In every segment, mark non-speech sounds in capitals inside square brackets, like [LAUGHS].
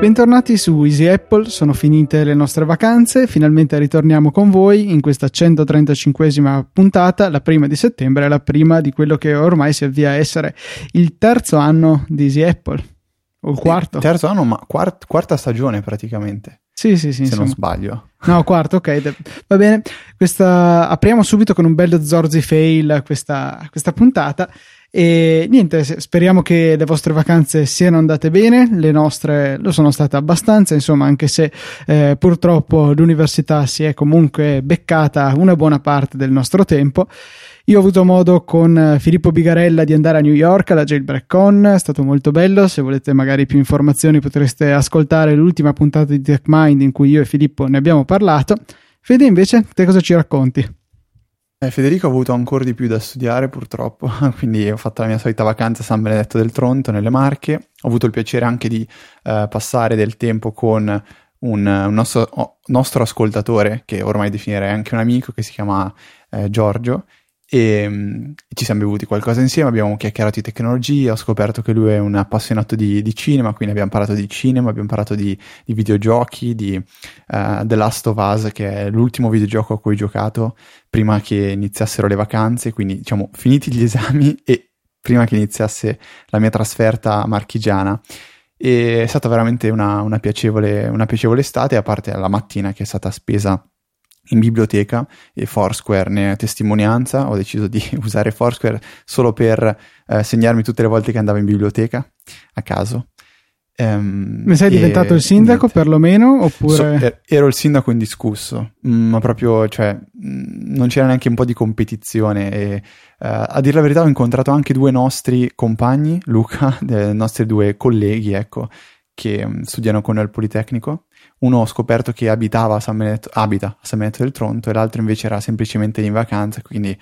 Bentornati su Easy Apple, sono finite le nostre vacanze, finalmente ritorniamo con voi in questa 135esima puntata, la prima di settembre, la prima di quello che ormai si avvia a essere il terzo anno di Easy Apple, o il quarto. Sì, terzo anno, ma quart- quarta stagione praticamente. Sì, sì, sì. Se insomma. non sbaglio. No, quarto, ok. Va bene. Questa... Apriamo subito con un bello Zorzi fail questa, questa puntata. E niente, speriamo che le vostre vacanze siano andate bene, le nostre lo sono state abbastanza, insomma, anche se eh, purtroppo l'università si è comunque beccata una buona parte del nostro tempo. Io ho avuto modo con Filippo Bigarella di andare a New York alla Jailbreak Con, è stato molto bello, se volete magari più informazioni potreste ascoltare l'ultima puntata di TechMind in cui io e Filippo ne abbiamo parlato. Fede invece, te cosa ci racconti? Eh, Federico ha avuto ancora di più da studiare purtroppo, [LAUGHS] quindi ho fatto la mia solita vacanza a San Benedetto del Tronto nelle Marche, ho avuto il piacere anche di eh, passare del tempo con un, un nostro, oh, nostro, ascoltatore, che ormai definirei anche un amico, che si chiama eh, Giorgio, e um, ci siamo bevuti qualcosa insieme, abbiamo chiacchierato di tecnologia, ho scoperto che lui è un appassionato di, di cinema, quindi abbiamo parlato di cinema, abbiamo parlato di, di videogiochi, di uh, The Last of Us, che è l'ultimo videogioco a cui ho giocato prima che iniziassero le vacanze, quindi diciamo finiti gli [LAUGHS] esami e prima che iniziasse la mia trasferta marchigiana. E è stata veramente una, una, piacevole, una piacevole estate, a parte la mattina che è stata spesa in biblioteca e Foursquare ne è testimonianza. Ho deciso di [LAUGHS] usare Foursquare solo per eh, segnarmi tutte le volte che andavo in biblioteca a caso. Um, ne sei diventato il sindaco niente. perlomeno? Oppure... So, er, ero il sindaco indiscusso, mm, ma proprio, cioè, mm, non c'era neanche un po' di competizione. E, uh, a dire la verità, ho incontrato anche due nostri compagni, Luca, [LAUGHS] dei nostri due colleghi, ecco, che um, studiano con noi al Politecnico uno ho scoperto che abitava a San Benedetto, abita a San Benedetto del Tronto e l'altro invece era semplicemente in vacanza, quindi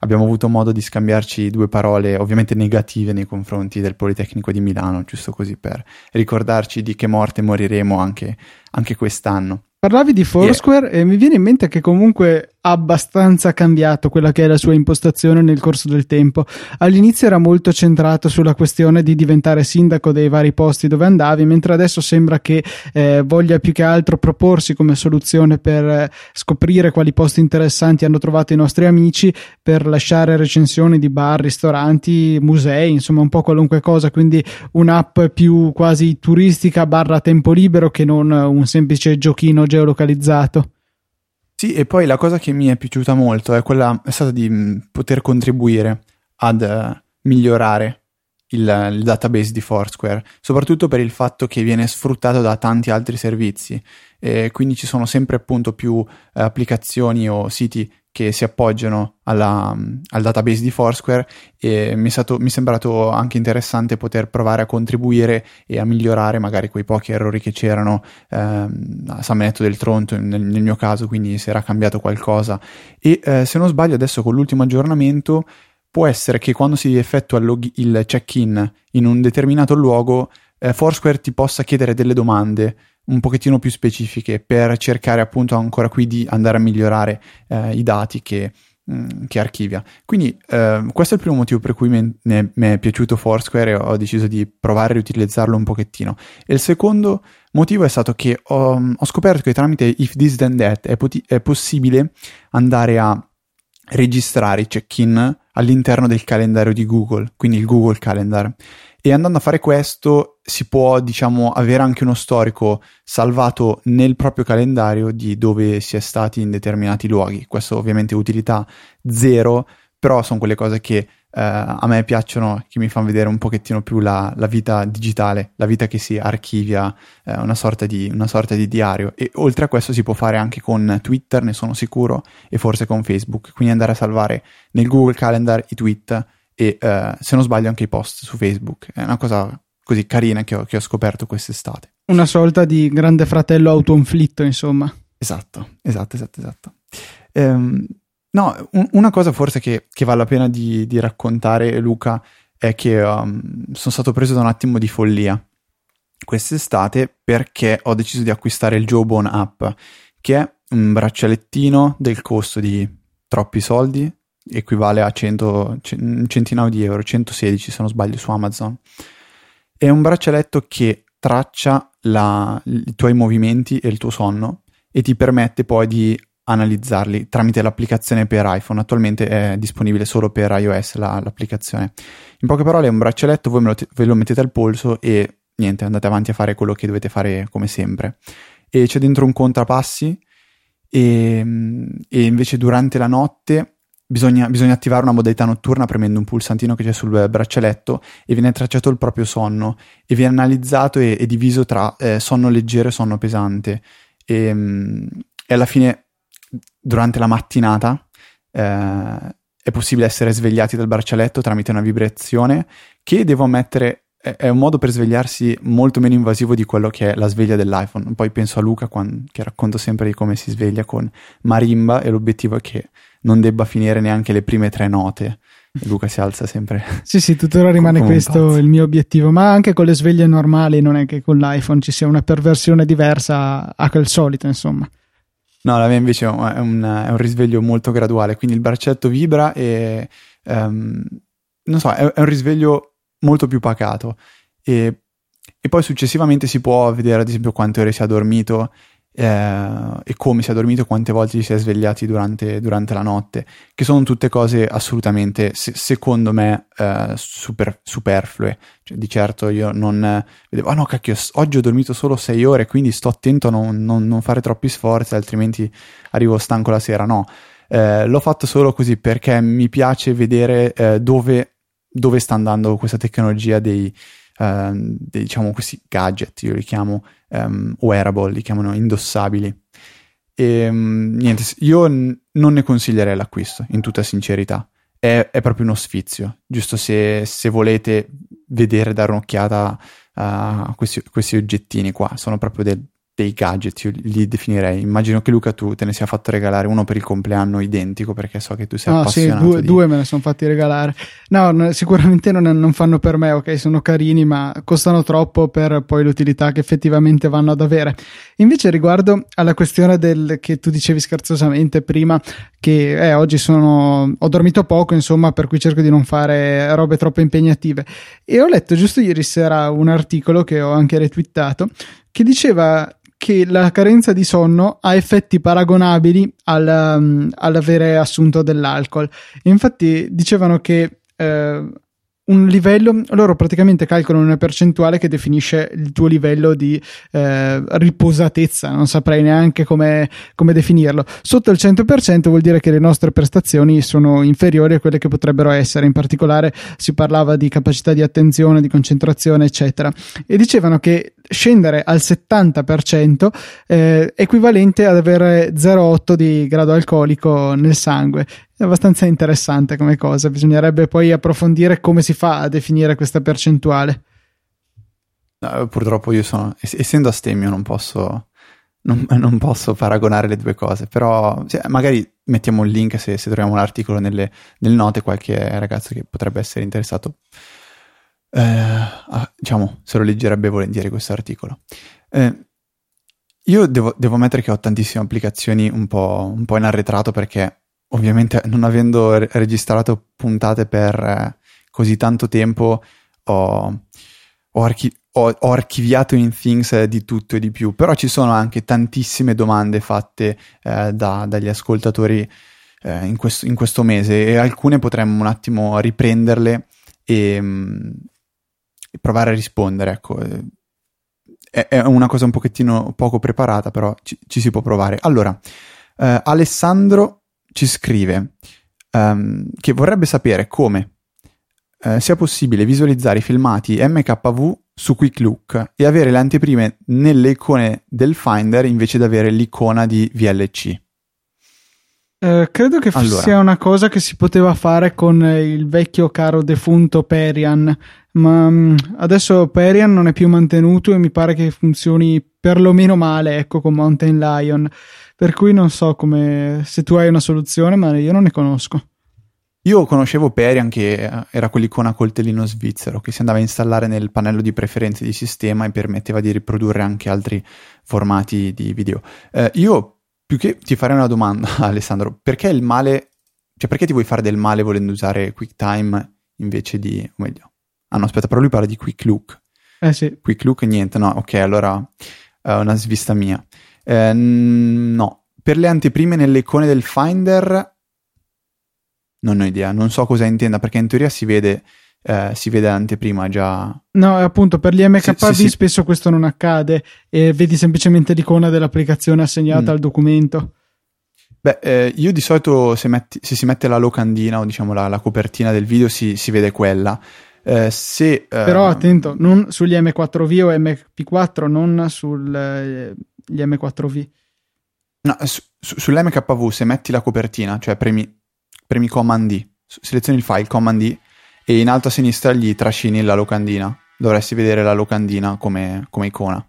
abbiamo avuto modo di scambiarci due parole ovviamente negative nei confronti del Politecnico di Milano, giusto così per ricordarci di che morte moriremo anche, anche quest'anno. Parlavi di Foursquare yeah. e mi viene in mente che comunque ha abbastanza cambiato quella che è la sua impostazione nel corso del tempo. All'inizio era molto centrato sulla questione di diventare sindaco dei vari posti dove andavi, mentre adesso sembra che eh, voglia più che altro proporsi come soluzione per eh, scoprire quali posti interessanti hanno trovato i nostri amici, per lasciare recensioni di bar, ristoranti, musei, insomma un po' qualunque cosa, quindi un'app più quasi turistica barra tempo libero che non un semplice giochino geolocalizzato. Sì, e poi la cosa che mi è piaciuta molto è quella è stata di poter contribuire ad uh, migliorare il, il, database di Foursquare, soprattutto per il fatto che viene sfruttato da tanti altri servizi. E quindi ci sono sempre appunto più uh, applicazioni o siti che si appoggiano alla, al database di Foursquare e mi è, stato, mi è sembrato anche interessante poter provare a contribuire e a migliorare magari quei pochi errori che c'erano ehm, a San Benedetto del Tronto nel, nel, mio caso, quindi se era cambiato qualcosa e eh, se non sbaglio adesso con l'ultimo aggiornamento può essere che quando si effettua il, check-in in un determinato luogo eh, Foursquare ti possa chiedere delle domande un pochettino più specifiche per cercare appunto ancora qui di andare a migliorare eh, i dati che, mh, mm, che archivia. Quindi eh, questo è il primo motivo per cui mi è piaciuto Foursquare e ho deciso di provare a riutilizzarlo un pochettino. E il secondo motivo è stato che ho, ho scoperto che tramite If This Then That è, poti- è possibile andare a registrare i check-in all'interno del calendario di Google, quindi il Google Calendar. E andando a fare questo si può, diciamo, avere anche uno storico salvato nel proprio calendario di dove si è stati in determinati luoghi. Questo ovviamente è utilità zero, però sono quelle cose che a me piacciono, che mi fanno vedere un pochettino più la, la vita digitale, la vita che si archivia, eh, una, sorta di, una sorta di diario. E oltre a questo si può fare anche con Twitter, ne sono sicuro, e forse con Facebook. Quindi andare a salvare nel Google Calendar i tweet e uh, se non sbaglio anche i post su Facebook. È una cosa così carina che ho, che ho scoperto quest'estate. Una sorta di grande fratello autoinflitto, insomma. Esatto, esatto, esatto, esatto. Um, no, un, una cosa forse che, che, vale la pena di, di raccontare, Luca, è che um, sono stato preso da un attimo di follia quest'estate perché ho deciso di acquistare il Jawbone app, che è un braccialettino del costo di troppi soldi, equivale a 100, un centinaio di euro, 116 se non sbaglio su Amazon. È un braccialetto che traccia la, i tuoi movimenti e il tuo sonno e ti permette poi di analizzarli tramite l'applicazione per iPhone. Attualmente è disponibile solo per iOS la, l'applicazione. In poche parole è un braccialetto, voi lo, ve lo mettete al polso e niente, andate avanti a fare quello che dovete fare come sempre. E c'è dentro un contrapassi e, e invece durante la notte bisogna, bisogna, attivare una modalità notturna premendo un pulsantino che c'è sul braccialetto e viene tracciato il proprio sonno e viene analizzato e, e diviso tra eh, sonno leggero e sonno pesante. E, e alla fine durante la mattinata eh, è possibile essere svegliati dal braccialetto tramite una vibrazione che devo ammettere è un modo per svegliarsi molto meno invasivo di quello che è la sveglia dell'iPhone. Poi penso a Luca quando, che racconto sempre di come si sveglia con marimba e l'obiettivo è che non debba finire neanche le prime tre note. E Luca si alza sempre. [LAUGHS] sì, sì, tuttora rimane questo il mio obiettivo, ma anche con le sveglie normali non è che con l'iPhone ci sia una perversione diversa a quel solito, insomma. No, la mia invece è un, è un risveglio molto graduale, quindi il braccetto vibra e um, non so, è, è, un risveglio molto più pacato. E, e, poi successivamente si può vedere, ad esempio, quante ore si è dormito eh, e come si è dormito, quante volte si è svegliati durante, durante la notte, che sono tutte cose assolutamente, se, secondo me, eh, super, superflue. Cioè, di certo io non eh, vedevo, ah no, cacchio, oggi ho dormito solo 6 ore, quindi sto attento a non, non, non fare troppi sforzi, altrimenti arrivo stanco la sera. No, eh, l'ho fatto solo così perché mi piace vedere eh, dove, dove sta andando questa tecnologia dei dei, diciamo questi gadget, io li chiamo um, wearable, li chiamano indossabili. E um, niente, io non ne consiglierei l'acquisto, in tutta sincerità. È, è proprio uno sfizio, giusto se, se volete vedere, dare un'occhiata a questi, questi oggettini qua, sono proprio del, dei gadget, io li definirei. Immagino che Luca tu te ne sia fatto regalare uno per il compleanno identico perché so che tu sei no, appassionato. Sì, due, di... due me ne sono fatti regalare. No, no sicuramente non, non, fanno per me, ok, sono carini, ma costano troppo per poi l'utilità che effettivamente vanno ad avere. Invece riguardo alla questione del che tu dicevi scherzosamente prima, che eh, oggi sono, ho dormito poco, insomma, per cui cerco di non fare robe troppo impegnative. E ho letto giusto ieri sera un articolo che ho anche retweetato che diceva che la carenza di sonno ha effetti paragonabili al, um, all'avere assunto dell'alcol. Infatti dicevano che eh, un livello, loro praticamente calcolano una percentuale che definisce il tuo livello di eh, riposatezza, non saprei neanche come, come, definirlo. Sotto il 100% vuol dire che le nostre prestazioni sono inferiori a quelle che potrebbero essere, in particolare si parlava di capacità di attenzione, di concentrazione, eccetera. E dicevano che scendere al 70% è equivalente ad avere 0,8 di grado alcolico nel sangue. È abbastanza interessante come cosa, bisognerebbe poi approfondire come si fa a definire questa percentuale. No, purtroppo io sono, essendo astemio, non posso, non, non posso paragonare le due cose, però sì, magari mettiamo il link se, se troviamo l'articolo nelle, nelle note, qualche ragazzo che potrebbe essere interessato eh, ah, diciamo, se lo leggerebbe volentieri questo articolo. Eh, io devo, devo, ammettere che ho tantissime applicazioni un po', un po', in arretrato perché ovviamente non avendo re- registrato puntate per eh, così tanto tempo ho, ho, archi- ho, ho, archiviato in Things di tutto e di più, però ci sono anche tantissime domande fatte eh, da, dagli ascoltatori eh, in questo, in, questo, mese e alcune potremmo un attimo riprenderle e, mm, e provare a rispondere, ecco. È, è, una cosa un pochettino poco preparata, però ci, ci si può provare. Allora, eh, Alessandro ci scrive um, che vorrebbe sapere come eh, sia possibile visualizzare i filmati MKV su Quick Look e avere le anteprime nelle icone del Finder invece di avere l'icona di VLC. Eh, credo che allora. sia una cosa che si poteva fare con il vecchio caro defunto Perian, ma um, adesso Perian non è più mantenuto e mi pare che funzioni perlomeno male, ecco, con Mountain Lion. Per cui non so come se tu hai una soluzione, ma io non ne conosco. Io conoscevo Perian che eh, era quell'icona coltellino svizzero che si andava a installare nel pannello di preferenze di sistema e permetteva di riprodurre anche altri formati di video. Eh, io più che ti farei una domanda, [LAUGHS] Alessandro, perché il male, cioè perché ti vuoi fare del male volendo usare QuickTime invece di, o meglio, ah no aspetta, però lui parla di Quick Look. Eh sì. Quick Look niente, no, ok, allora uh, una svista mia. Eh, no, per le anteprime nelle icone del Finder non ho idea, non so cosa intenda perché in teoria si vede, eh, si vede l'anteprima già. No, appunto per gli MKV sì, sì, spesso sì. questo non accade e vedi semplicemente l'icona dell'applicazione assegnata mm. al documento. Beh, eh, io di solito se, metti, se, si mette la locandina o diciamo la, la copertina del video si, si vede quella. Eh, se, eh, Però attento, non sugli M4V o MP4, non sugli eh, M4V. No, su, su, sull'MKV se metti la copertina, cioè premi, premi Command D, selezioni il file Command D e in alto a sinistra gli trascini la locandina. Dovresti vedere la locandina come, come icona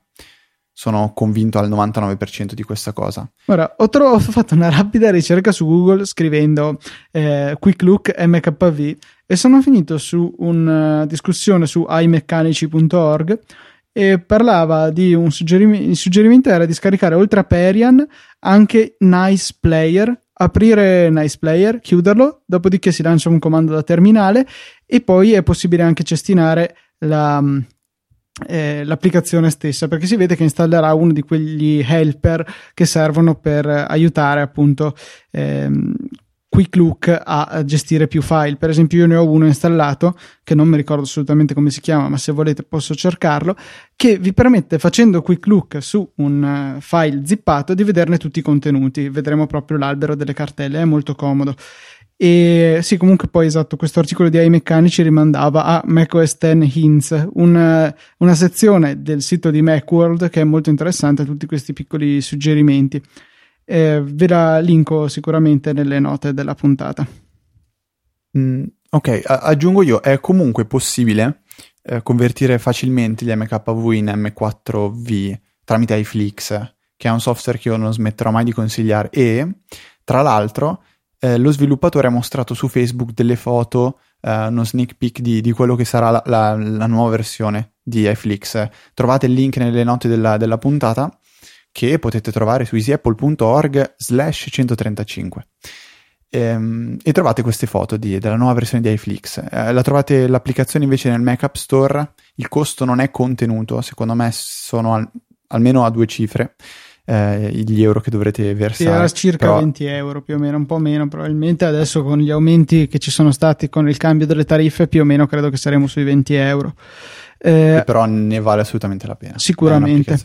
sono convinto al 99% di questa cosa. Ora, ho, tro- ho fatto una rapida ricerca su Google scrivendo eh, Quick Look MKV e sono finito su una uh, discussione su imeccanici.org e parlava di un suggerimento, il suggerimento era di scaricare oltre a Perian anche Nice Player, aprire Nice Player, chiuderlo, dopodiché si lancia un comando da terminale e poi è possibile anche cestinare la eh, l'applicazione stessa perché si vede che installerà uno di quegli helper che servono per aiutare appunto ehm, Quick Look a gestire più file. Per esempio, io ne ho uno installato che non mi ricordo assolutamente come si chiama, ma se volete posso cercarlo, che vi permette facendo Quick Look su un uh, file zippato di vederne tutti i contenuti. Vedremo proprio l'albero delle cartelle, è molto comodo. E sì, comunque poi esatto, questo articolo di iMeccanici rimandava a macOS 10 Hints, una, una sezione del sito di Macworld che è molto interessante, tutti questi piccoli suggerimenti. Eh, ve la linko sicuramente nelle note della puntata. Mm, ok, a- aggiungo io, è comunque possibile eh, convertire facilmente gli MKV in M4V tramite iFlix, che è un software che io non smetterò mai di consigliare e tra l'altro eh, lo sviluppatore ha mostrato su Facebook delle foto, eh, uno sneak peek di, di, quello che sarà la, la, la, nuova versione di iFlix. Trovate il link nelle note della, della puntata che potete trovare su easyapple.org slash 135. Ehm, e trovate queste foto di, della nuova versione di iFlix. Eh, la trovate l'applicazione invece nel Mac App Store. Il costo non è contenuto, secondo me sono al, almeno a due cifre eh, gli euro che dovrete versare. Era circa però... 20 euro più o meno, un po' meno probabilmente. Adesso con gli aumenti che ci sono stati con il cambio delle tariffe, più o meno credo che saremo sui 20 euro. Eh, però ne vale assolutamente la pena. Sicuramente.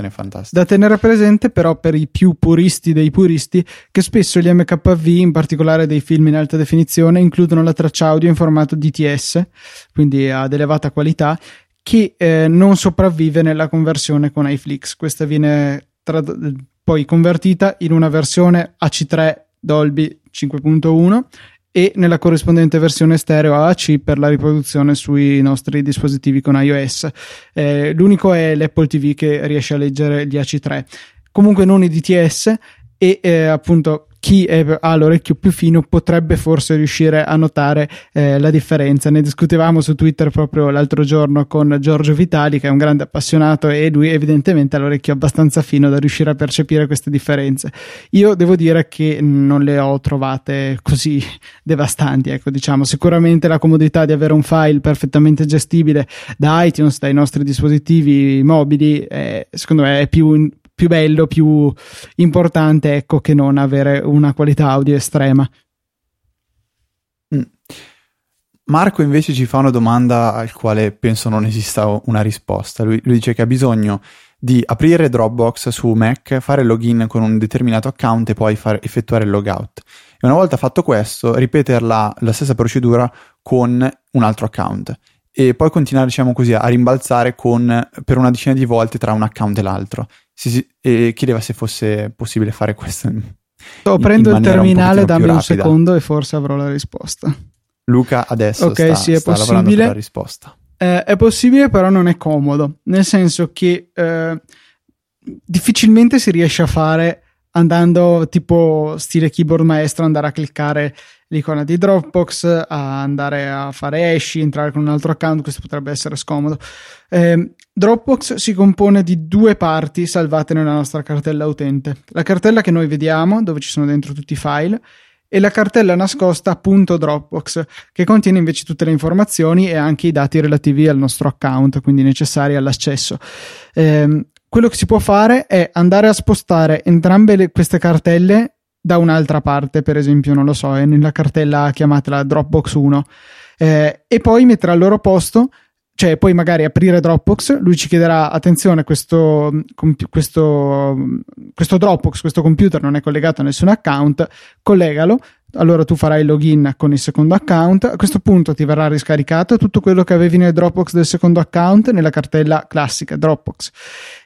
Da tenere presente, però, per i più puristi dei puristi, che spesso gli MKV, in particolare dei film in alta definizione, includono la traccia audio in formato DTS, quindi ad elevata qualità, che eh, non sopravvive nella conversione con iFlix. Questa viene trad- poi convertita in una versione AC3 Dolby 5.1 e nella corrispondente versione stereo AAC per la riproduzione sui nostri dispositivi con iOS. Eh, l'unico è l'Apple TV che riesce a leggere gli AC3. Comunque non i DTS e eh, appunto chi è, ha l'orecchio più fino potrebbe forse riuscire a notare eh, la differenza. Ne discutevamo su Twitter proprio l'altro giorno con Giorgio Vitali, che è un grande appassionato, e lui evidentemente ha l'orecchio abbastanza fino da riuscire a percepire queste differenze. Io devo dire che non le ho trovate così devastanti, ecco, diciamo. Sicuramente la comodità di avere un file perfettamente gestibile da iTunes, dai nostri dispositivi mobili, è, secondo me è più più bello, più importante, ecco, che non avere una qualità audio estrema. Mm. Marco invece ci fa una domanda al quale penso non esista una risposta. Lui, lui, dice che ha bisogno di aprire Dropbox su Mac, fare login con un determinato account e poi far, effettuare il logout. E una volta fatto questo, ripeterla la stessa procedura con un altro account e poi continuare, diciamo così, a rimbalzare con, per una decina di volte tra un account e l'altro. Si, e chiedeva se fosse possibile fare questo. In, Sto prendo il terminale, dammi un secondo e forse avrò la risposta. Luca adesso okay, sta, sì, sta lavorando per la risposta. Eh, è possibile, però non è comodo, nel senso che eh, difficilmente si riesce a fare andando tipo stile keyboard maestro, andare a cliccare l'icona di Dropbox, a andare a fare hash, entrare con un altro account, questo potrebbe essere scomodo. Eh, Dropbox si compone di due parti salvate nella nostra cartella utente. La cartella che noi vediamo, dove ci sono dentro tutti i file, e la cartella nascosta .dropbox che contiene invece tutte le informazioni e anche i dati relativi al nostro account, quindi necessari all'accesso. Eh, quello che si può fare è andare a spostare entrambe le, queste cartelle da un'altra parte, per esempio, non lo so, è nella cartella chiamata Dropbox 1, eh, e poi mettere al loro posto cioè poi magari aprire Dropbox, lui ci chiederà attenzione, questo, questo, questo Dropbox, questo computer non è collegato a nessun account, collegalo, allora tu farai il login con il secondo account, a questo punto ti verrà riscaricato tutto quello che avevi nel Dropbox del secondo account nella cartella classica Dropbox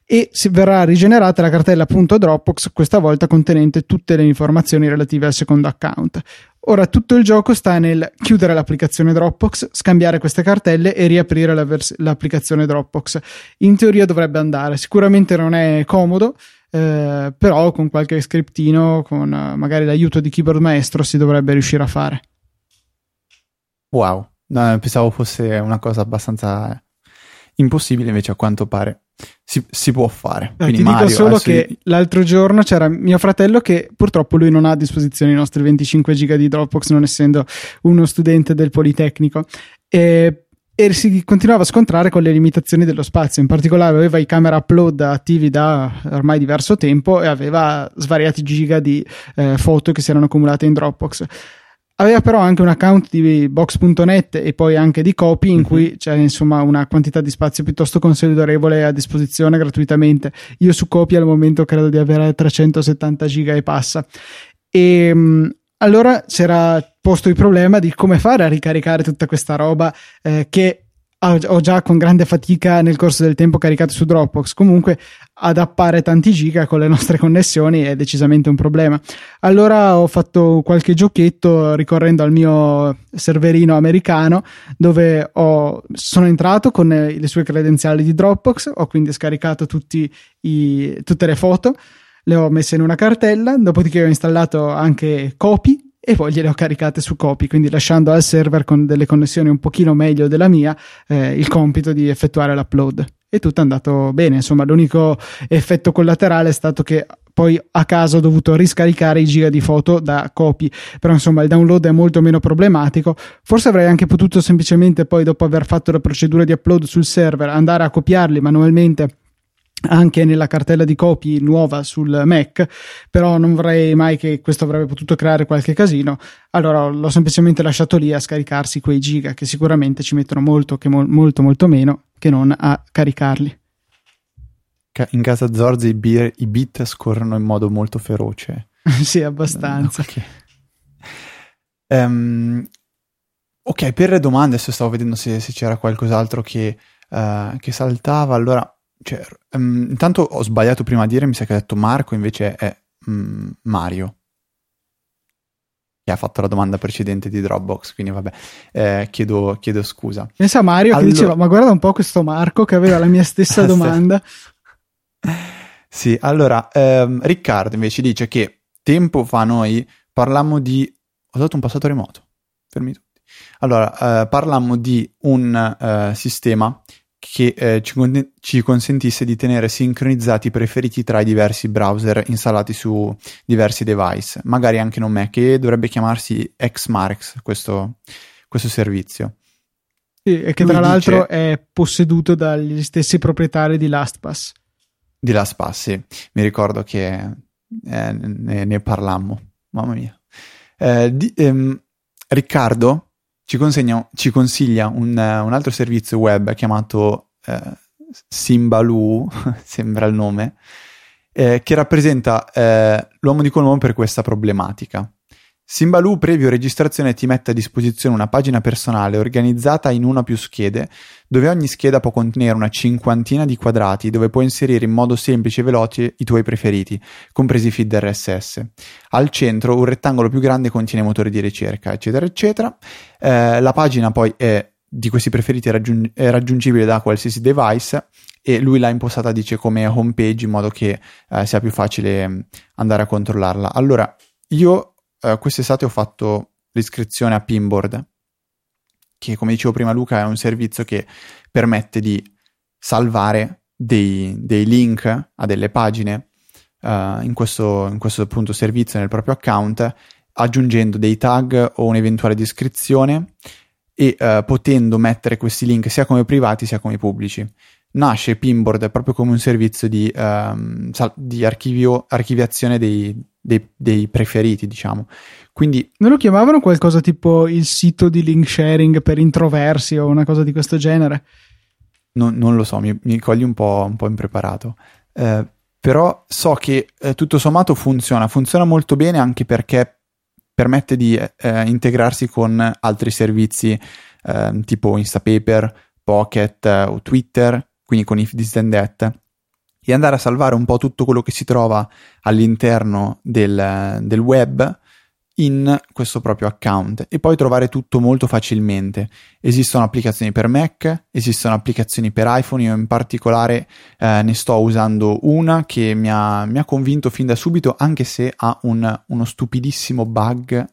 e verrà rigenerata la cartella .dropbox questa volta contenente tutte le informazioni relative al secondo account. Ora tutto il gioco sta nel chiudere l'applicazione Dropbox, scambiare queste cartelle e riaprire la vers- l'applicazione Dropbox. In teoria dovrebbe andare, sicuramente non è comodo, eh, però con qualche scriptino, con uh, magari l'aiuto di keyboard maestro si dovrebbe riuscire a fare. Wow, no, pensavo fosse una cosa abbastanza impossibile invece a quanto pare si, si può fare. Eh, ti Mario, dico solo che di... l'altro giorno c'era mio fratello che purtroppo lui non ha a disposizione i nostri 25 giga di Dropbox non essendo uno studente del Politecnico. E, e si continuava a scontrare con le limitazioni dello spazio, in particolare aveva i camera upload attivi da ormai diverso tempo e aveva svariati giga di eh, foto che si erano accumulate in Dropbox Aveva però anche un account di box.net e poi anche di copy in mm-hmm. cui c'è insomma una quantità di spazio piuttosto considerevole a disposizione gratuitamente. Io su copy al momento credo di avere 370 giga e passa. E ehm, allora si era posto il problema di come fare a ricaricare tutta questa roba eh, che ho già con grande fatica nel corso del tempo caricato su Dropbox. Comunque, adappare tanti giga con le nostre connessioni è decisamente un problema. Allora ho fatto qualche giochetto ricorrendo al mio serverino americano dove ho, sono entrato con le sue credenziali di Dropbox, ho quindi scaricato i, tutte le foto, le ho messe in una cartella, dopodiché ho installato anche Copy e poi gliele ho caricate su copy, quindi lasciando al server con delle connessioni un pochino meglio della mia eh, il compito di effettuare l'upload. E tutto è andato bene, insomma l'unico effetto collaterale è stato che poi a caso ho dovuto riscaricare i giga di foto da copy, però insomma il download è molto meno problematico. Forse avrei anche potuto semplicemente poi dopo aver fatto la procedura di upload sul server andare a copiarli manualmente anche nella cartella di copy nuova sul Mac, però non vorrei mai che questo avrebbe potuto creare qualche casino, allora l'ho semplicemente lasciato lì a scaricarsi quei giga che sicuramente ci mettono molto, che mo- molto, molto meno che non a caricarli. In casa Zorzi i, bir- i bit scorrono in modo molto feroce. [LAUGHS] sì, abbastanza. Okay. Um, ok, per le domande, adesso stavo vedendo se, se c'era qualcos'altro che, uh, che saltava. Allora, cioè, um, intanto ho sbagliato prima a dire, mi sa che ha detto Marco, invece è um, Mario che ha fatto la domanda precedente di Dropbox, quindi vabbè, eh, chiedo, chiedo, scusa. Pensa a Mario allora... che diceva, ma guarda un po' questo Marco che aveva la mia stessa [LAUGHS] domanda. sì, allora, ehm, Riccardo invece dice che tempo fa noi parlammo di... Ho dato un passato remoto, fermi tutti. Allora, eh, parlammo di un eh, sistema che eh, ci, con- ci, consentisse di tenere sincronizzati i preferiti tra i diversi browser installati su diversi device, magari anche non Mac, che dovrebbe chiamarsi Xmarks questo, questo servizio. Sì, e che Lui tra l'altro dice, è posseduto dagli stessi proprietari di LastPass. Di LastPass, sì. Mi ricordo che eh, ne, ne, parlammo. Mamma mia. Eh, di, ehm, Riccardo ci, consegna, ci consiglia un, un, altro servizio web chiamato eh, Simbaloo, [LAUGHS] sembra il nome, eh, che rappresenta eh, l'uomo di colombo per questa problematica. Simbaloo, previo registrazione, ti mette a disposizione una pagina personale organizzata in una o più schede, dove ogni scheda può contenere una cinquantina di quadrati dove puoi inserire in modo semplice e veloce i tuoi preferiti, compresi i feed RSS. Al centro un rettangolo più grande contiene motori di ricerca, eccetera, eccetera. Eh, la pagina poi è, di questi preferiti raggiung- è raggiungibile da qualsiasi device e lui l'ha impostata, dice, come homepage in modo che eh, sia più facile mm, andare a controllarla. Allora, io uh, quest'estate ho fatto l'iscrizione a Pinboard, che come dicevo prima Luca è un servizio che permette di salvare dei, dei link a delle pagine uh, in, questo, in questo appunto servizio nel proprio account aggiungendo dei tag o un'eventuale descrizione e eh, potendo mettere questi link sia come privati sia come pubblici. Nasce Pinboard proprio come un servizio di, ehm, di archivio, archiviazione dei, dei, dei, preferiti, diciamo. Quindi, non lo chiamavano qualcosa tipo il sito di link sharing per introversi o una cosa di questo genere? Non, non lo so, mi, mi cogli un po', un po impreparato. Eh, però so che eh, tutto sommato funziona, funziona molto bene anche perché permette di eh, integrarsi con altri servizi eh, tipo Instapaper, Pocket eh, o Twitter, quindi con If This Then That, e andare a salvare un po' tutto quello che si trova all'interno del, del web in questo proprio account e poi trovare tutto molto facilmente. Esistono applicazioni per Mac, esistono applicazioni per iPhone, io in particolare eh, ne sto usando una che mi ha, mi ha, convinto fin da subito anche se ha un, uno stupidissimo bug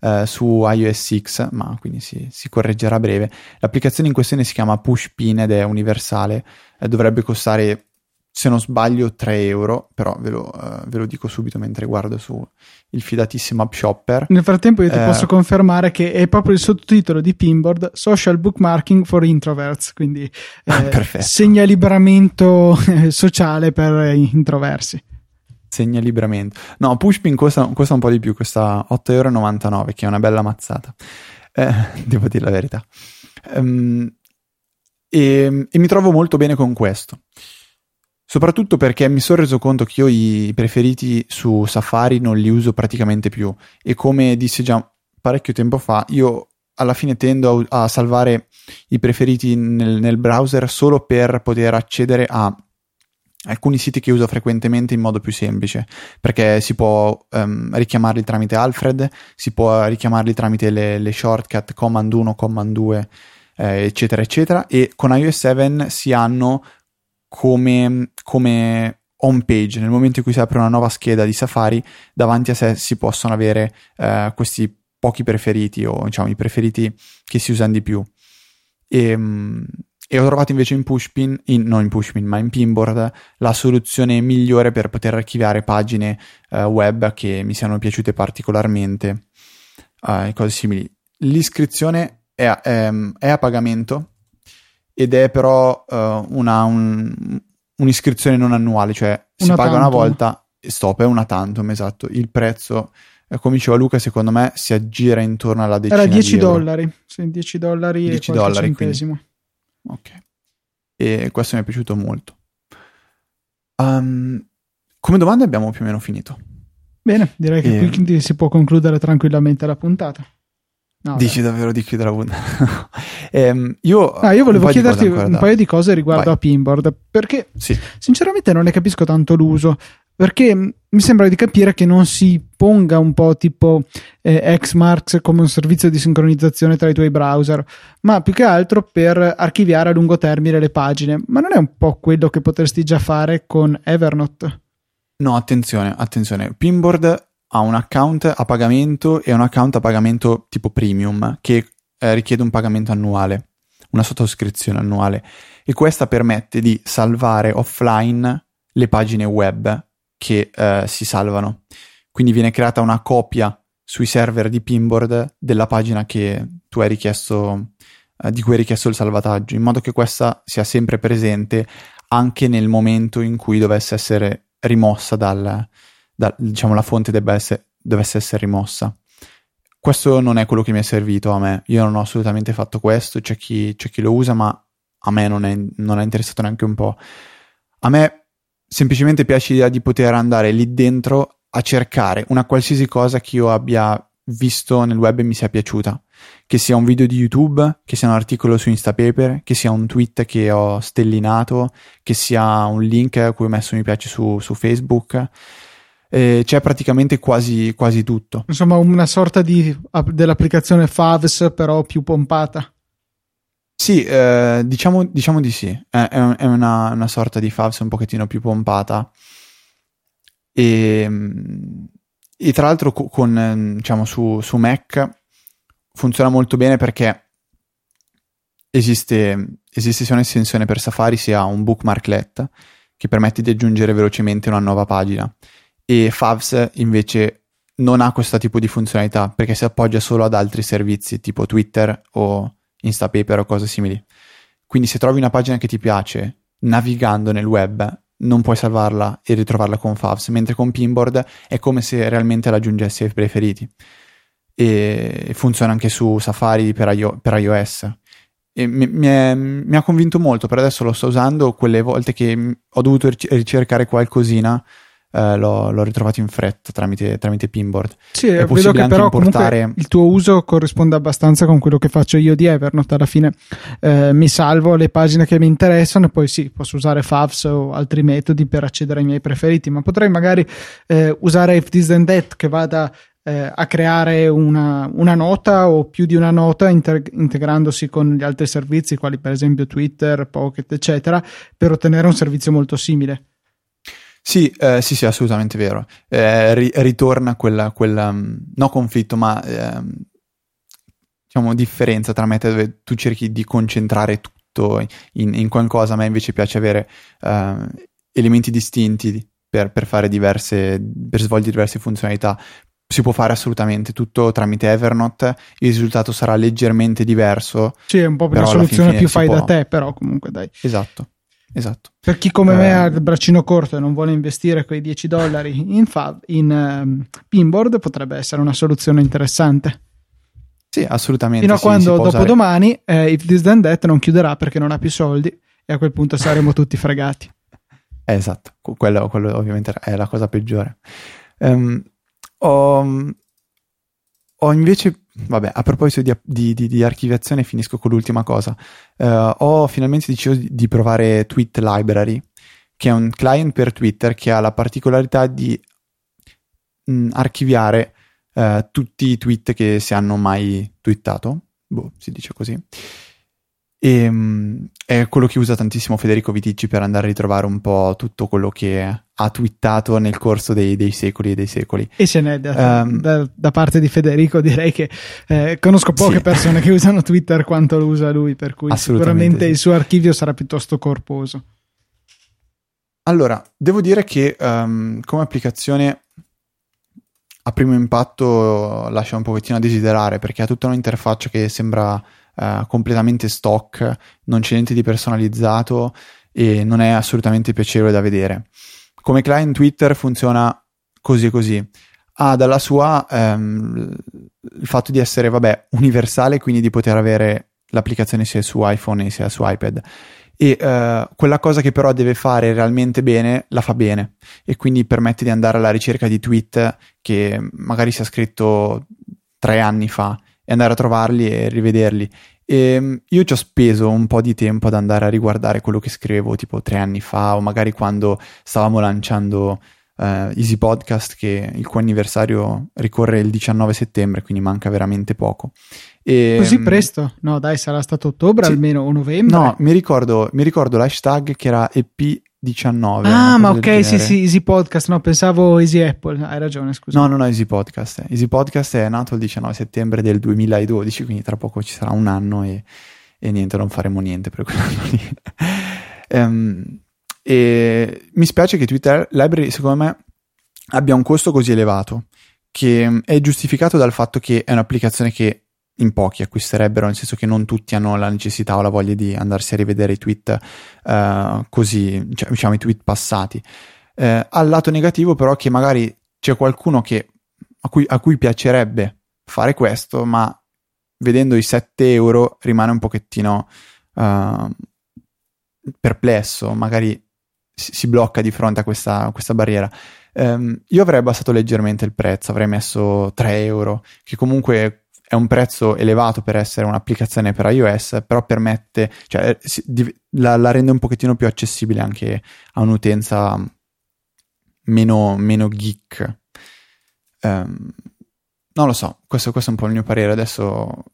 eh, su iOS 6, ma quindi si, si, correggerà a breve. L'applicazione in questione si chiama Pushpin ed è universale, eh, dovrebbe costare se non sbaglio 3 euro, però ve lo, uh, ve lo, dico subito mentre guardo su il fidatissimo App Shopper. Nel frattempo io ti eh, posso confermare che è proprio il sottotitolo di Pinboard Social Bookmarking for Introverts, quindi eh, segnalibramento eh, sociale per introversi. Segnalibramento. No, Pushpin costa, costa un po' di più, costa 8,99 euro, che è una bella mazzata. Eh, [LAUGHS] devo dire la verità. Um, e, e mi trovo molto bene con questo. Soprattutto perché mi sono reso conto che io i preferiti su Safari non li uso praticamente più. E come dissi già parecchio tempo fa, io alla fine tendo a, a salvare i preferiti nel, nel, browser solo per poter accedere a alcuni siti che uso frequentemente in modo più semplice, perché si può um, richiamarli tramite Alfred, si può richiamarli tramite le, le shortcut Command 1, Command 2, eh, eccetera, eccetera, e con iOS 7 si hanno come, come home page, nel momento in cui si apre una nuova scheda di Safari, davanti a sé si possono avere eh, questi pochi preferiti o diciamo i preferiti che si usano di più. E, ehm, e ho trovato invece in Pushpin, in, non in Pushpin, ma in Pinboard, la soluzione migliore per poter archiviare pagine eh, web che mi siano piaciute particolarmente eh, e cose simili. L'iscrizione è, è, è a pagamento ed è però uh, una, un, un'iscrizione non annuale, cioè una si paga tantum. una volta e stop, è una tantum, esatto. Il prezzo, eh, come diceva Luca, secondo me si aggira intorno alla decina Era 10 di dollari, sì, 10 dollari 10 e dollari, centesimo. Quindi. Ok. E questo mi è piaciuto molto. Um, come domande abbiamo più o meno finito. Bene, direi che e... qui si può concludere tranquillamente la puntata. No, Dici beh. davvero di chiudere la puntata? [LAUGHS] ehm, io, ah, io volevo chiederti un paio di cose riguardo Vai. a Pinboard, perché sì. sinceramente non ne capisco tanto l'uso. Perché mi sembra di capire che non si ponga un po' tipo eh, Xmarks come un servizio di sincronizzazione tra i tuoi browser, ma più che altro per archiviare a lungo termine le pagine. Ma non è un po' quello che potresti già fare con Evernote? No, attenzione, attenzione. Pinboard ha un account a pagamento e un account a pagamento tipo premium che eh, richiede un pagamento annuale, una sottoscrizione annuale e questa permette di salvare offline le pagine web che eh, si salvano. Quindi viene creata una copia sui server di Pinboard della pagina che tu hai richiesto, eh, di cui hai richiesto il salvataggio, in modo che questa sia sempre presente anche nel momento in cui dovesse essere rimossa dal, da, diciamo, la fonte dovesse essere rimossa. Questo non è quello che mi è servito a me. Io non ho assolutamente fatto questo. C'è chi, c'è chi lo usa, ma a me non è, non è interessato neanche un po'. A me semplicemente piace l'idea di poter andare lì dentro a cercare una qualsiasi cosa che io abbia visto nel web e mi sia piaciuta. Che sia un video di YouTube, che sia un articolo su Instapaper, che sia un tweet che ho stellinato, che sia un link a cui ho messo mi piace su, su Facebook eh, c'è praticamente quasi, quasi, tutto. Insomma, una sorta di, dell'applicazione Favs, però più pompata. Sì, eh, diciamo, diciamo, di sì. È, è una, una, sorta di Favs un pochettino più pompata. E, e tra l'altro con, diciamo, su, su Mac funziona molto bene perché esiste, esiste sia un'estensione per Safari sia un bookmarklet che permette di aggiungere velocemente una nuova pagina e Favs invece non ha questo tipo di funzionalità perché si appoggia solo ad altri servizi tipo Twitter o Instapaper o cose simili. Quindi se trovi una pagina che ti piace navigando nel web non puoi salvarla e ritrovarla con Favs, mentre con Pinboard è come se realmente l'aggiungessi ai preferiti. E funziona anche su Safari per, io- per iOS. Mi, mi, è, mi, ha convinto molto, per adesso lo sto usando, quelle volte che ho dovuto ricercare qualcosina eh, l'ho, l'ho, ritrovato in fretta tramite, tramite Pinboard. Sì, è vedo che però importare... il tuo uso corrisponde abbastanza con quello che faccio io di Evernote. Alla fine eh, mi salvo le pagine che mi interessano e poi sì, posso usare Favs o altri metodi per accedere ai miei preferiti, ma potrei magari eh, usare If This Then That che vada eh, a creare una, una, nota o più di una nota inter- integrandosi con gli altri servizi quali per esempio Twitter, Pocket eccetera per ottenere un servizio molto simile. Sì, eh, sì, sì, assolutamente vero. Eh, ri- ritorna quella, quella um, no conflitto, ma eh, diciamo differenza tra me dove tu cerchi di concentrare tutto in, in qualcosa, a me invece piace avere uh, elementi distinti per, per, fare diverse, per svolgere diverse funzionalità. Si può fare assolutamente tutto tramite Evernote, il risultato sarà leggermente diverso. Sì, è un po' una soluzione più fai può... da te, però comunque dai. Esatto. Esatto. Per chi come eh, me ha il braccino corto e non vuole investire quei 10 dollari in, fab, in um, pinboard, potrebbe essere una soluzione interessante. Sì, assolutamente. Fino a sì, quando dopodomani eh, If This Then That non chiuderà perché non ha più soldi e a quel punto saremo tutti fregati. Eh, [LAUGHS] esatto, quello, quello, ovviamente è la cosa peggiore. Um, ho, ho invece Vabbè, a proposito di, di, di, di, archiviazione, finisco con l'ultima cosa. Uh, ho finalmente deciso di, provare Tweet Library, che è un client per Twitter che ha la particolarità di mh, mm, archiviare uh, tutti i tweet che si hanno mai twittato. Boh, si dice così. E, um, è quello che usa tantissimo Federico Viticci per andare a ritrovare un po' tutto quello che ha twittato nel corso dei, dei secoli e dei secoli. E ce n'è da, um, da, da parte di Federico, direi che eh, conosco poche sì. persone che [LAUGHS] usano Twitter quanto lo usa lui, per cui sicuramente sì. il suo archivio sarà piuttosto corposo. Allora, devo dire che um, come applicazione a primo impatto lascia un pochettino a desiderare perché ha tutta un'interfaccia che sembra uh, completamente stock, non c'è niente di personalizzato e non è assolutamente piacevole da vedere. Come client Twitter funziona così e così. Ha dalla sua um, il fatto di essere, vabbè, universale, quindi di poter avere l'applicazione sia su iPhone sia su iPad. E uh, quella cosa che però deve fare realmente bene, la fa bene. E quindi permette di andare alla ricerca di tweet che magari si è scritto tre anni fa e andare a trovarli e rivederli. E ehm, io ci ho speso un po' di tempo ad andare a riguardare quello che scrivevo tipo tre anni fa o magari quando stavamo lanciando uh, Easy Podcast che il cui anniversario ricorre il 19 settembre, quindi manca veramente poco. E, Così ehm, presto? No, dai, sarà stato ottobre sì, almeno o novembre. No, mi ricordo, mi ricordo l'hashtag che era EP 19. Ah, ma ok, sì, sì, Easy Podcast, no, pensavo Easy Apple, hai ragione, scusa. No, no, no, Easy Podcast. Easy Podcast è nato il 19 settembre del 2012, quindi tra poco ci sarà un anno e, e niente, non faremo niente per quell'anno lì. um, [LAUGHS] e mi spiace che Twitter Library, secondo me, abbia un costo così elevato, che è giustificato dal fatto che è un'applicazione che in pochi acquisterebbero, nel senso che non tutti hanno la necessità o la voglia di andarsi a rivedere i tweet uh, così, cioè, diciamo i tweet passati. Uh, al lato negativo però che magari c'è qualcuno che, a, cui, a cui piacerebbe fare questo, ma vedendo i 7 euro rimane un pochettino uh, perplesso, magari si, si, blocca di fronte a questa, questa barriera. Um, io avrei abbassato leggermente il prezzo, avrei messo 3 euro, che comunque è un prezzo elevato per essere un'applicazione per iOS, però permette, cioè la, la rende un pochettino più accessibile anche a un'utenza meno, meno geek. Um, non lo so, questo, questo, è un po' il mio parere. Adesso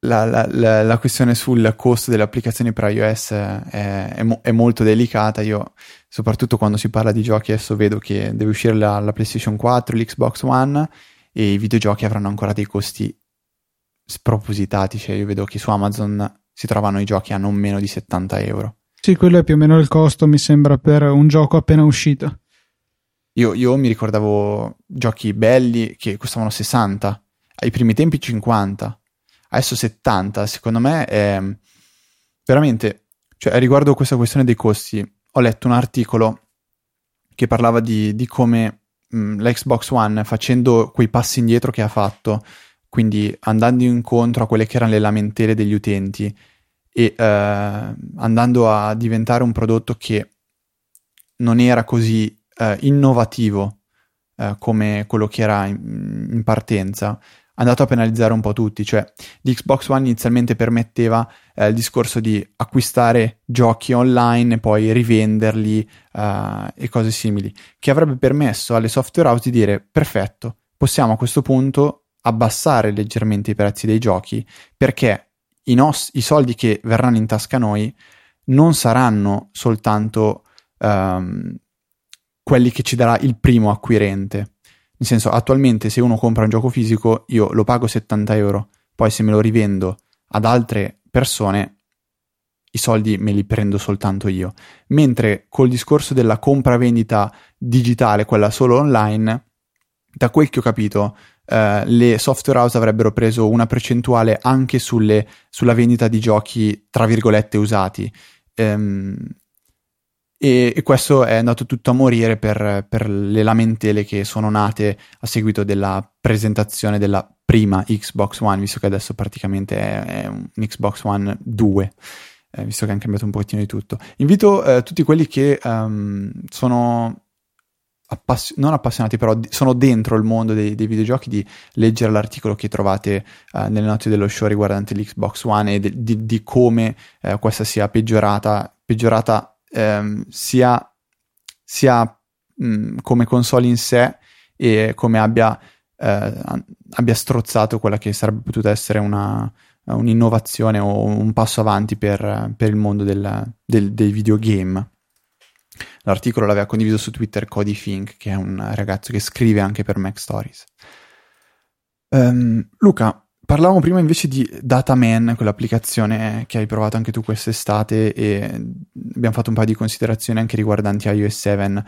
la, la, la, la questione sul costo delle applicazioni per iOS è, è, è, molto delicata. Io, soprattutto quando si parla di giochi, adesso vedo che deve uscire la PlayStation 4, l'Xbox One e i videogiochi avranno ancora dei costi spropositati, cioè io vedo che su Amazon si trovano i giochi a non meno di 70 euro. Sì, quello è più o meno il costo, mi sembra, per un gioco appena uscito. Io, io mi ricordavo giochi belli che costavano 60, ai primi tempi 50, adesso 70. Secondo me è veramente, cioè riguardo questa questione dei costi, ho letto un articolo che parlava di, di come mh, l'Xbox One facendo quei passi indietro che ha fatto, quindi andando incontro a quelle che erano le lamentele degli utenti e eh, andando a diventare un prodotto che non era così eh, innovativo eh, come quello che era in, in partenza, andato a penalizzare un po' tutti, cioè l'Xbox One inizialmente permetteva eh, il discorso di acquistare giochi online e poi rivenderli uh, e cose simili, che avrebbe permesso alle software house di dire perfetto, possiamo a questo punto abbassare leggermente i prezzi dei giochi perché i, nos- i soldi che verranno in tasca a noi non saranno soltanto um, quelli che ci darà il primo acquirente. Nel senso, attualmente se uno compra un gioco fisico, io lo pago 70 euro, poi se me lo rivendo ad altre persone, i soldi me li prendo soltanto io. Mentre col discorso della compravendita digitale, quella solo online, da quel che ho capito, eh, le software house avrebbero preso una percentuale anche sulle, sulla vendita di giochi, tra virgolette, usati. Ehm, e, e, questo è andato tutto a morire per, per, le lamentele che sono nate a seguito della presentazione della prima Xbox One, visto che adesso praticamente è, è un Xbox One 2. Eh, visto che hanno cambiato un pochettino di tutto. Invito eh, tutti quelli che um, sono appass- non appassionati, però d- sono dentro il mondo dei, dei, videogiochi di leggere l'articolo che trovate uh, nelle note dello show riguardante l'Xbox One e de- di, di, come uh, questa sia peggiorata, peggiorata um, sia, sia mh, come console in sé e come abbia, uh, abbia strozzato quella che sarebbe potuta essere una, un'innovazione o un passo avanti per, per il mondo del, del, dei videogame. L'articolo l'aveva condiviso su Twitter Cody Fink, che è un ragazzo che scrive anche per Mac Stories. Um, Luca, parlavamo prima invece di Dataman, quell'applicazione che hai provato anche tu quest'estate e abbiamo fatto un paio di considerazioni anche riguardanti iOS 7. Um,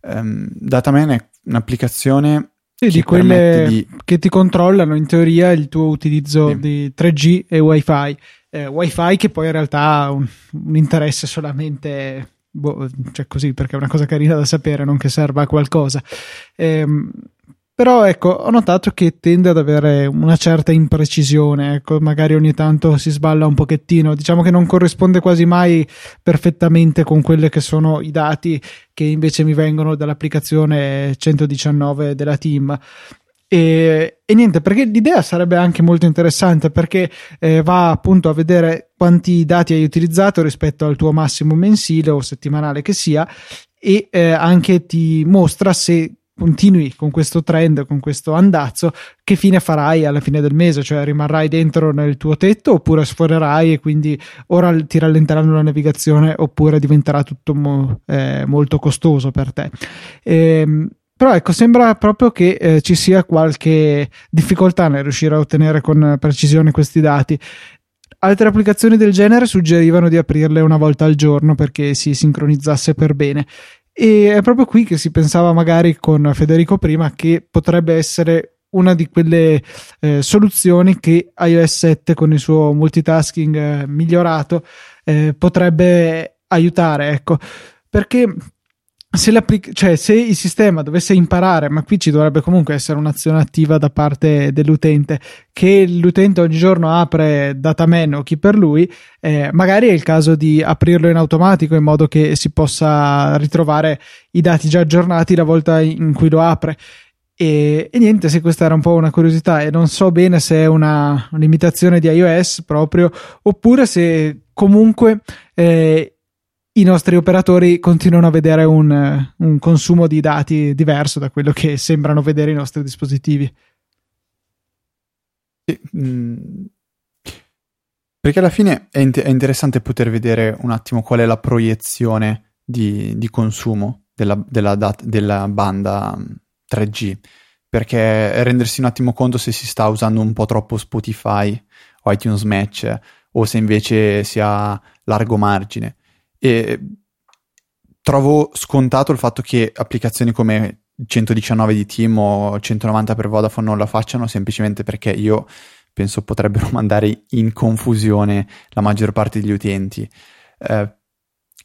ehm, Dataman è un'applicazione sì, di quelle di... che ti controllano in teoria il tuo utilizzo sì. di 3G e WiFi. Eh, WiFi che poi in realtà ha un, un interesse solamente boh, cioè così perché è una cosa carina da sapere, non che serva a qualcosa. Ehm, però ecco, ho notato che tende ad avere una certa imprecisione, ecco, magari ogni tanto si sballa un pochettino, diciamo che non corrisponde quasi mai perfettamente con quelli che sono i dati che invece mi vengono dall'applicazione 119 della team. E, e, niente, perché l'idea sarebbe anche molto interessante perché eh, va appunto a vedere quanti dati hai utilizzato rispetto al tuo massimo mensile o settimanale che sia e eh, anche ti mostra se continui con questo trend, con questo andazzo, che fine farai alla fine del mese? Cioè rimarrai dentro nel tuo tetto oppure sforerai e quindi ora ti rallenteranno la navigazione oppure diventerà tutto mo- eh, molto costoso per te. Ehm, però ecco, sembra proprio che eh, ci sia qualche difficoltà nel riuscire a ottenere con precisione questi dati. Altre applicazioni del genere suggerivano di aprirle una volta al giorno perché si sincronizzasse per bene. E è proprio qui che si pensava magari con Federico prima che potrebbe essere una di quelle eh, soluzioni che iOS 7 con il suo multitasking eh, migliorato eh, potrebbe aiutare, ecco. Perché se, cioè, se, il sistema dovesse imparare, ma qui ci dovrebbe comunque essere un'azione attiva da parte dell'utente, che l'utente ogni giorno apre dataman o chi per lui, eh, magari è il caso di aprirlo in automatico in modo che si possa ritrovare i dati già aggiornati la volta in cui lo apre. E, e, niente, se questa era un po' una curiosità e non so bene se è una, un'imitazione di iOS proprio oppure se comunque eh, i nostri operatori continuano a vedere un, un, consumo di dati diverso da quello che sembrano vedere i nostri dispositivi. Mm, perché alla fine è, in- è, interessante poter vedere un attimo qual è la proiezione di, di consumo della, della, dat- della banda 3G, mm, perché rendersi un attimo conto se si sta usando un po' troppo Spotify o iTunes Match o se invece si ha largo margine e trovo scontato il fatto che applicazioni come 119 di Team o 190 per Vodafone non la facciano semplicemente perché io penso potrebbero [LAUGHS] mandare in confusione la maggior parte degli utenti. Eh,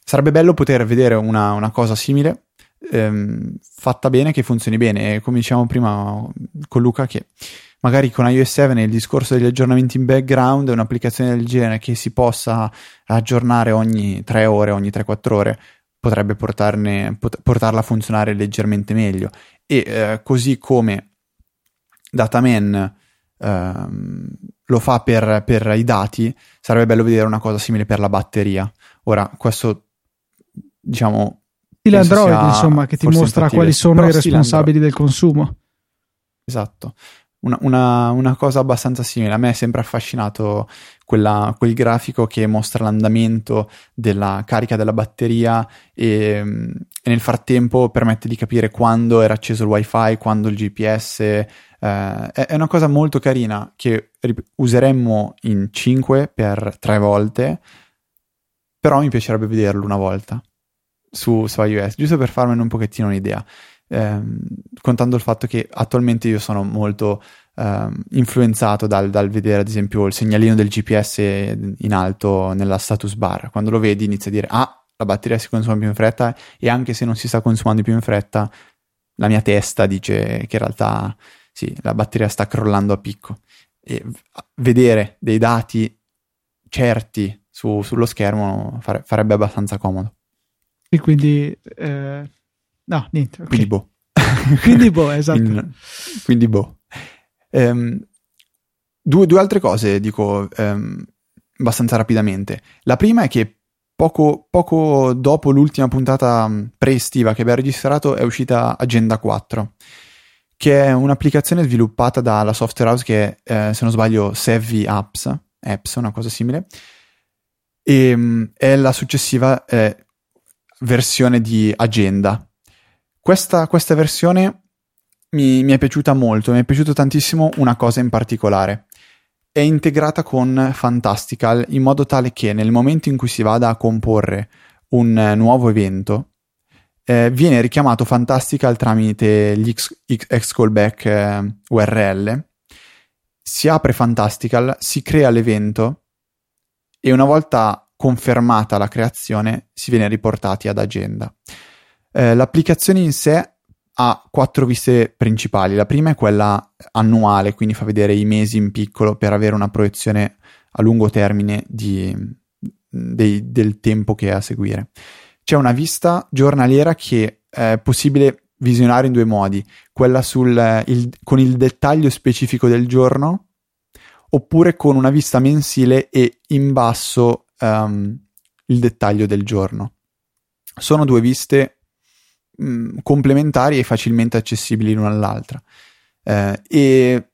sarebbe bello poter vedere una, una cosa simile ehm, fatta bene, che funzioni bene. E come dicevamo prima con Luca, che magari con iOS 7 il discorso degli aggiornamenti in background è un'applicazione del genere che si possa aggiornare ogni 3 ore, ogni 3-4 ore, potrebbe portarne, pot- portarla a funzionare leggermente meglio. E eh, così come Dataman ehm, lo fa per, per, i dati, sarebbe bello vedere una cosa simile per la batteria. Ora, questo diciamo stile Android, insomma, che ti mostra quali sono i responsabili del consumo. Esatto. Una, una, una, cosa abbastanza simile. A me è sempre affascinato quella, quel grafico che mostra l'andamento della carica della batteria e, e, nel frattempo permette di capire quando era acceso il wifi, quando il GPS. Eh, è, una cosa molto carina che useremmo in 5 per 3 volte, però mi piacerebbe vederlo una volta su, su iOS, giusto per farmene un pochettino un'idea. Ehm, contando il fatto che attualmente io sono molto ehm, influenzato dal, dal, vedere ad esempio il segnalino del GPS in alto nella status bar. Quando lo vedi inizia a dire ah, la batteria si consuma più in fretta e anche se non si sta consumando più in fretta, la mia testa dice che in realtà sì, la batteria sta crollando a picco. E vedere dei dati certi su, sullo schermo fare, farebbe abbastanza comodo. E quindi... Eh, no, niente. Okay. Quindi boh. [LAUGHS] quindi boh, [LAUGHS] esatto. quindi, quindi boh. Um, due, due, altre cose dico um, abbastanza rapidamente. La prima è che poco, poco dopo l'ultima puntata mm, pre-estiva che abbiamo registrato è uscita Agenda 4 che è un'applicazione sviluppata dalla software house che è, eh, se non sbaglio, Savvy Apps, Apps, una cosa simile, e um, è la successiva, eh, versione di agenda. Questa, questa versione mi, mi, è piaciuta molto, mi è piaciuta tantissimo una cosa in particolare. È integrata con Fantastical in modo tale che nel momento in cui si vada a comporre un nuovo evento, eh, viene richiamato Fantastical tramite gli X-callback eh, URL, si apre Fantastical, si crea l'evento e una volta confermata la creazione, si viene riportati ad agenda. Eh, l'applicazione in sé ha quattro viste principali. La prima è quella annuale, quindi fa vedere i mesi in piccolo per avere una proiezione a lungo termine di, dei, del tempo che è a seguire. C'è una vista giornaliera che è possibile visionare in due modi, quella sul, il, con il dettaglio specifico del giorno oppure con una vista mensile e in basso um, il dettaglio del giorno. Sono due viste mm, complementari e facilmente accessibili l'una all'altra. Eh, e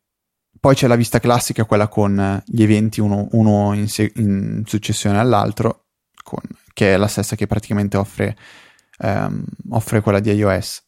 poi c'è la vista classica, quella con gli eventi uno, uno in, se- in, successione all'altro, con, che è la stessa che praticamente offre, um, offre quella di iOS.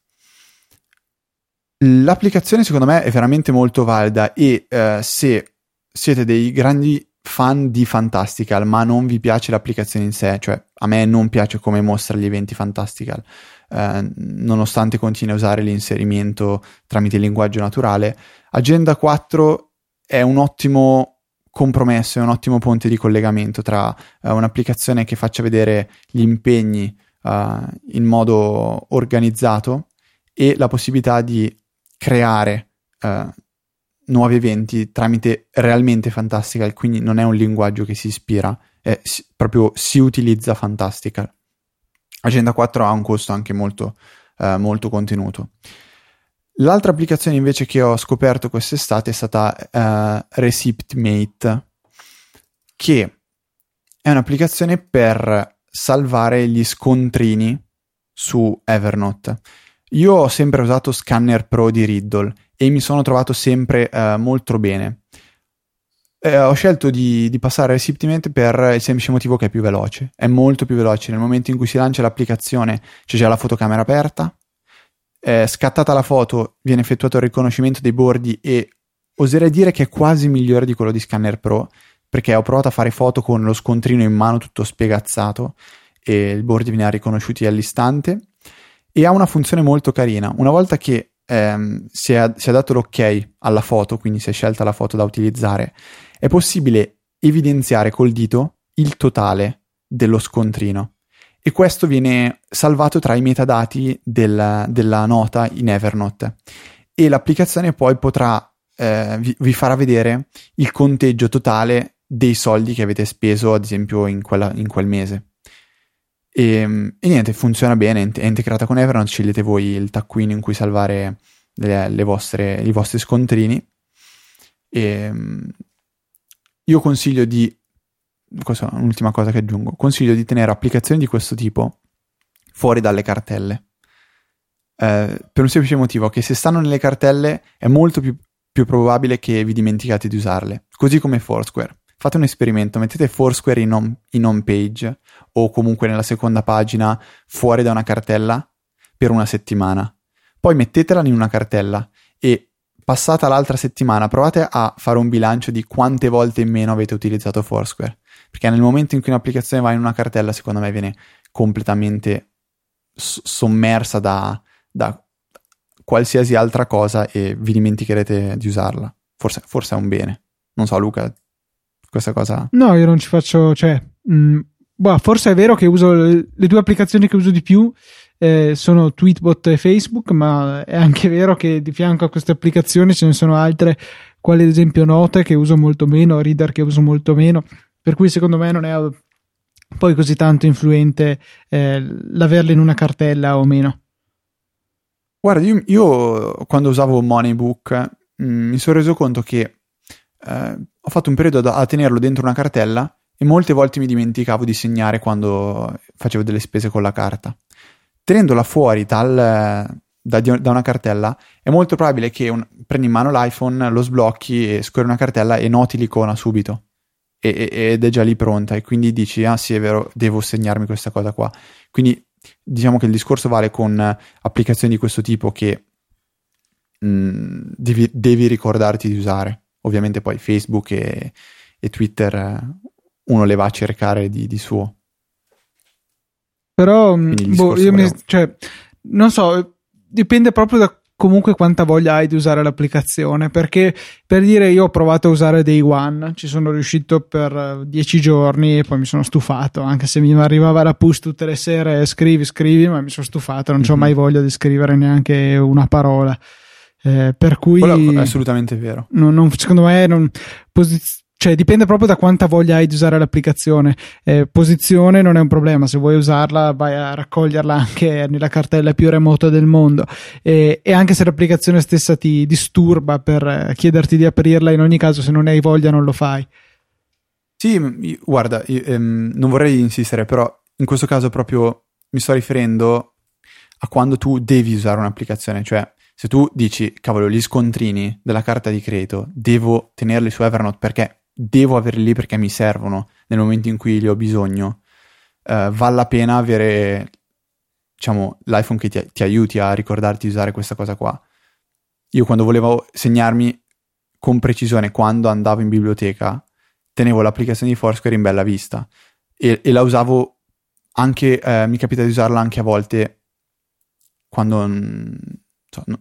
L'applicazione secondo me è veramente molto valida e uh, se siete dei grandi fan di Fantastical, ma non vi piace l'applicazione in sé, cioè a me non piace come mostra gli eventi Fantastical, eh, nonostante continui a usare l'inserimento tramite il linguaggio naturale. Agenda 4 è un ottimo compromesso, è un ottimo ponte di collegamento tra eh, un'applicazione che faccia vedere gli impegni eh, in modo organizzato e la possibilità di creare eh, nuovi eventi tramite realmente Fantastical, quindi non è un linguaggio che si ispira, è si, proprio si utilizza Fantastical. Agenda 4 ha un costo anche molto, eh, molto contenuto. L'altra applicazione invece che ho scoperto quest'estate è stata uh, ReceptMate, che è un'applicazione per salvare gli scontrini su Evernote. Io ho sempre usato Scanner Pro di Riddle e mi sono trovato sempre uh, molto bene. Eh, ho scelto di, di passare receptivamente per il semplice motivo che è più veloce. È molto più veloce. Nel momento in cui si lancia l'applicazione c'è già la fotocamera aperta, eh, scattata la foto viene effettuato il riconoscimento dei bordi e oserei dire che è quasi migliore di quello di Scanner Pro perché ho provato a fare foto con lo scontrino in mano tutto spiegazzato e i bordi venivano riconosciuti all'istante e ha una funzione molto carina. Una volta che ehm, si, è, si è dato l'ok alla foto, quindi si è scelta la foto da utilizzare, è possibile evidenziare col dito il totale dello scontrino. E questo viene salvato tra i metadati del, della nota in Evernote. E l'applicazione poi potrà eh, vi, vi, farà vedere il conteggio totale dei soldi che avete speso ad esempio in, quella, in quel mese e, e, niente funziona bene è integrata con Evernote scegliete voi il taccuino in cui salvare le, le vostre, i vostri scontrini e io consiglio di è un'ultima cosa che aggiungo, consiglio di tenere applicazioni di questo tipo fuori dalle cartelle. Eh, per un semplice motivo che se stanno nelle cartelle è molto più, più probabile che vi dimenticate di usarle, così come Foursquare. Fate un esperimento, mettete Foursquare in home, in home page o comunque nella seconda pagina fuori da una cartella per una settimana. Poi mettetela in una cartella e passata l'altra settimana provate a fare un bilancio di quante volte in meno avete utilizzato Foursquare. Perché nel momento in cui un'applicazione va in una cartella, secondo me viene completamente sommersa da, da, qualsiasi altra cosa e vi dimenticherete di usarla. Forse, forse, è un bene. Non so, Luca, questa cosa. No, io non ci faccio. Cioè, mh, mm, boh, forse è vero che uso le, le due applicazioni che uso di più. Eh, sono Tweetbot e Facebook, ma è anche vero che di fianco a queste applicazioni ce ne sono altre, quali ad esempio Note che uso molto meno, Reader che uso molto meno. Per cui secondo me non è poi così tanto influente eh, l'averle in una cartella o meno. Guarda, io, io quando usavo Moneybook mh, mm, mi sono reso conto che eh, ho fatto un periodo a tenerlo dentro una cartella e molte volte mi dimenticavo di segnare quando facevo delle spese con la carta. Tenendola fuori dal, da, da, una cartella è molto probabile che un, prendi in mano l'iPhone, lo sblocchi e scorri una cartella e noti l'icona subito. Ed è già lì pronta e quindi dici ah sì è vero devo segnarmi questa cosa qua. Quindi diciamo che il discorso vale con applicazioni di questo tipo che mh, mm, devi, devi, ricordarti di usare ovviamente poi Facebook e, e Twitter uno le va a cercare di, di suo però mm, boh, io mi, cioè, non so dipende proprio da comunque quanta voglia hai di usare l'applicazione perché per dire io ho provato a usare Day One ci sono riuscito per eh, dieci giorni e poi mi sono stufato anche se mi arrivava la push tutte le sere scrivi scrivi ma mi sono stufato non mm-hmm. ho mai voglia di scrivere neanche una parola eh, per cui Quello è assolutamente vero non, non, secondo me non, posiz- cioè dipende proprio da quanta voglia hai di usare l'applicazione. Eh, posizione non è un problema, se vuoi usarla vai a raccoglierla anche nella cartella più remota del mondo e, e anche se l'applicazione stessa ti disturba per eh, chiederti di aprirla, in ogni caso se non hai voglia non lo fai. Sì, guarda, io, ehm, non vorrei insistere, però in questo caso proprio mi sto riferendo a quando tu devi usare un'applicazione, cioè se tu dici, cavolo, gli scontrini della carta di credito, devo tenerli su Evernote perché devo averli lì perché mi servono nel momento in cui li ho bisogno, uh, vale la pena avere diciamo, l'iPhone che ti, ti, aiuti a ricordarti di usare questa cosa qua. Io quando volevo segnarmi con precisione quando andavo in biblioteca, tenevo l'applicazione di Foursquare in bella vista e, e la usavo anche, eh, mi capita di usarla anche a volte quando mm, so,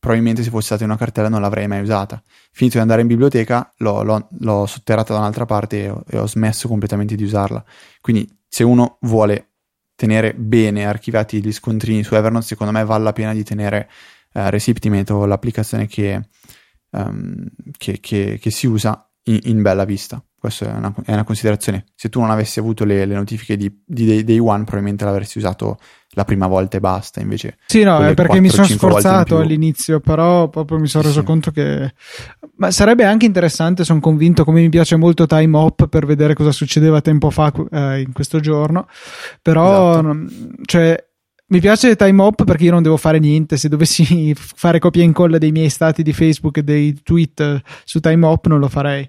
probabilmente se fosse stata in una cartella non l'avrei mai usata. Finito di andare in biblioteca, l'ho, l'ho, l'ho sotterrata da un'altra parte e ho, e ho, smesso completamente di usarla. Quindi, se uno vuole tenere bene archiviati gli scontrini su Evernote, secondo me vale la pena di tenere uh, Reciptimate o l'applicazione che, um, che, che, che si usa in, in, bella vista. Questa è una, è una, considerazione. Se tu non avessi avuto le, le notifiche di, di day, One, probabilmente l'avresti usato la prima volta e basta. Invece, sì, no, è perché 4, mi sono sforzato all'inizio, però proprio mi sono reso sì. conto che. Ma sarebbe anche interessante, sono convinto, come mi piace molto Time Hop per vedere cosa succedeva tempo fa eh, in questo giorno. Però, esatto. cioè, mi piace Time Hop perché io non devo fare niente. Se dovessi [LAUGHS] fare copia e incolla dei miei stati di Facebook e dei tweet su Time Hop, non lo farei.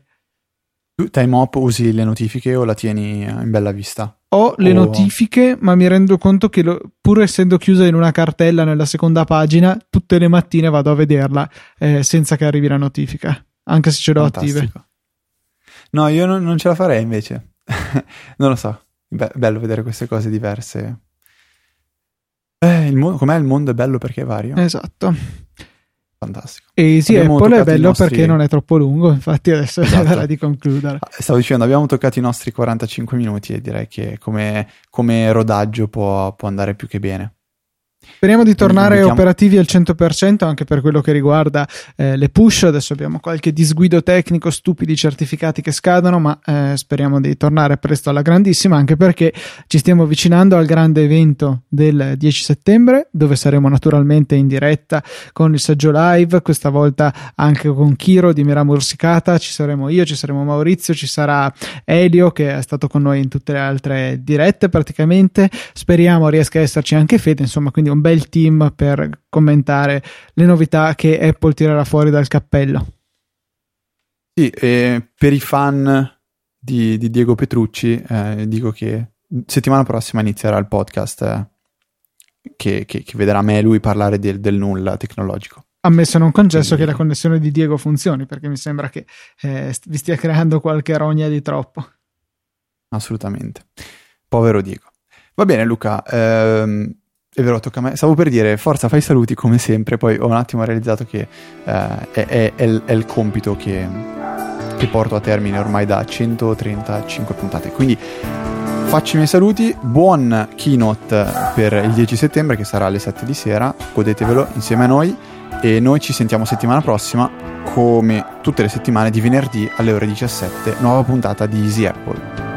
Tu Time Hop usi le notifiche o la tieni in bella vista? Ho le oh. notifiche, ma mi rendo conto che lo, pur essendo chiusa in una cartella nella seconda pagina, tutte le mattine vado a vederla eh, senza che arrivi la notifica, anche se ce l'ho Fantastico. attive. No, io non, non, ce la farei invece. [LAUGHS] non lo so. Be- bello vedere queste cose diverse. Eh, il mo- com'è il mondo è bello perché è vario. Esatto. Fantastico. E sì, Abbiamo Apple è toccato i bello nostri- perché non è troppo lungo, infatti adesso Esatto. è ora di concludere. Ah, Stavo dicendo, abbiamo toccato i nostri 45 minuti e direi che come, come rodaggio può, può andare più che bene. Speriamo di tornare invitiamo- operativi al 100% anche per quello che riguarda eh, le push. Adesso abbiamo qualche disguido tecnico, stupidi certificati che scadono, ma eh, speriamo di tornare presto alla grandissima anche perché ci stiamo avvicinando al grande evento del 10 settembre dove saremo naturalmente in diretta con il saggio live, questa volta anche con Kiro di Mira Morsicata, ci saremo io, ci saremo Maurizio, ci sarà Elio che è stato con noi in tutte le altre dirette praticamente. Speriamo riesca a esserci anche Fede, insomma, quindi un bel team per commentare le novità che Apple tirerà fuori dal cappello. Sì, e per i fan di, di Diego Petrucci eh, dico che settimana prossima inizierà il podcast eh, che, che- che vedrà me e lui parlare del, del nulla tecnologico. Ammesso non concesso Quindi- che la connessione di Diego funzioni, perché mi sembra che eh, vi stia creando qualche rogna di troppo. Assolutamente. Povero Diego. Va bene Luca, ehm, è vero, tocca a me. Stavo per dire, forza, fai i saluti come sempre, poi ho un attimo realizzato che eh, è, è- è il, è il compito che, che porto a termine ormai da 135 puntate. Quindi faccio i miei saluti, buon keynote per il 10 settembre che sarà alle 7 di sera, godetevelo insieme a noi e noi ci sentiamo settimana prossima come tutte le settimane di venerdì alle ore 17, nuova puntata di Easy Apple.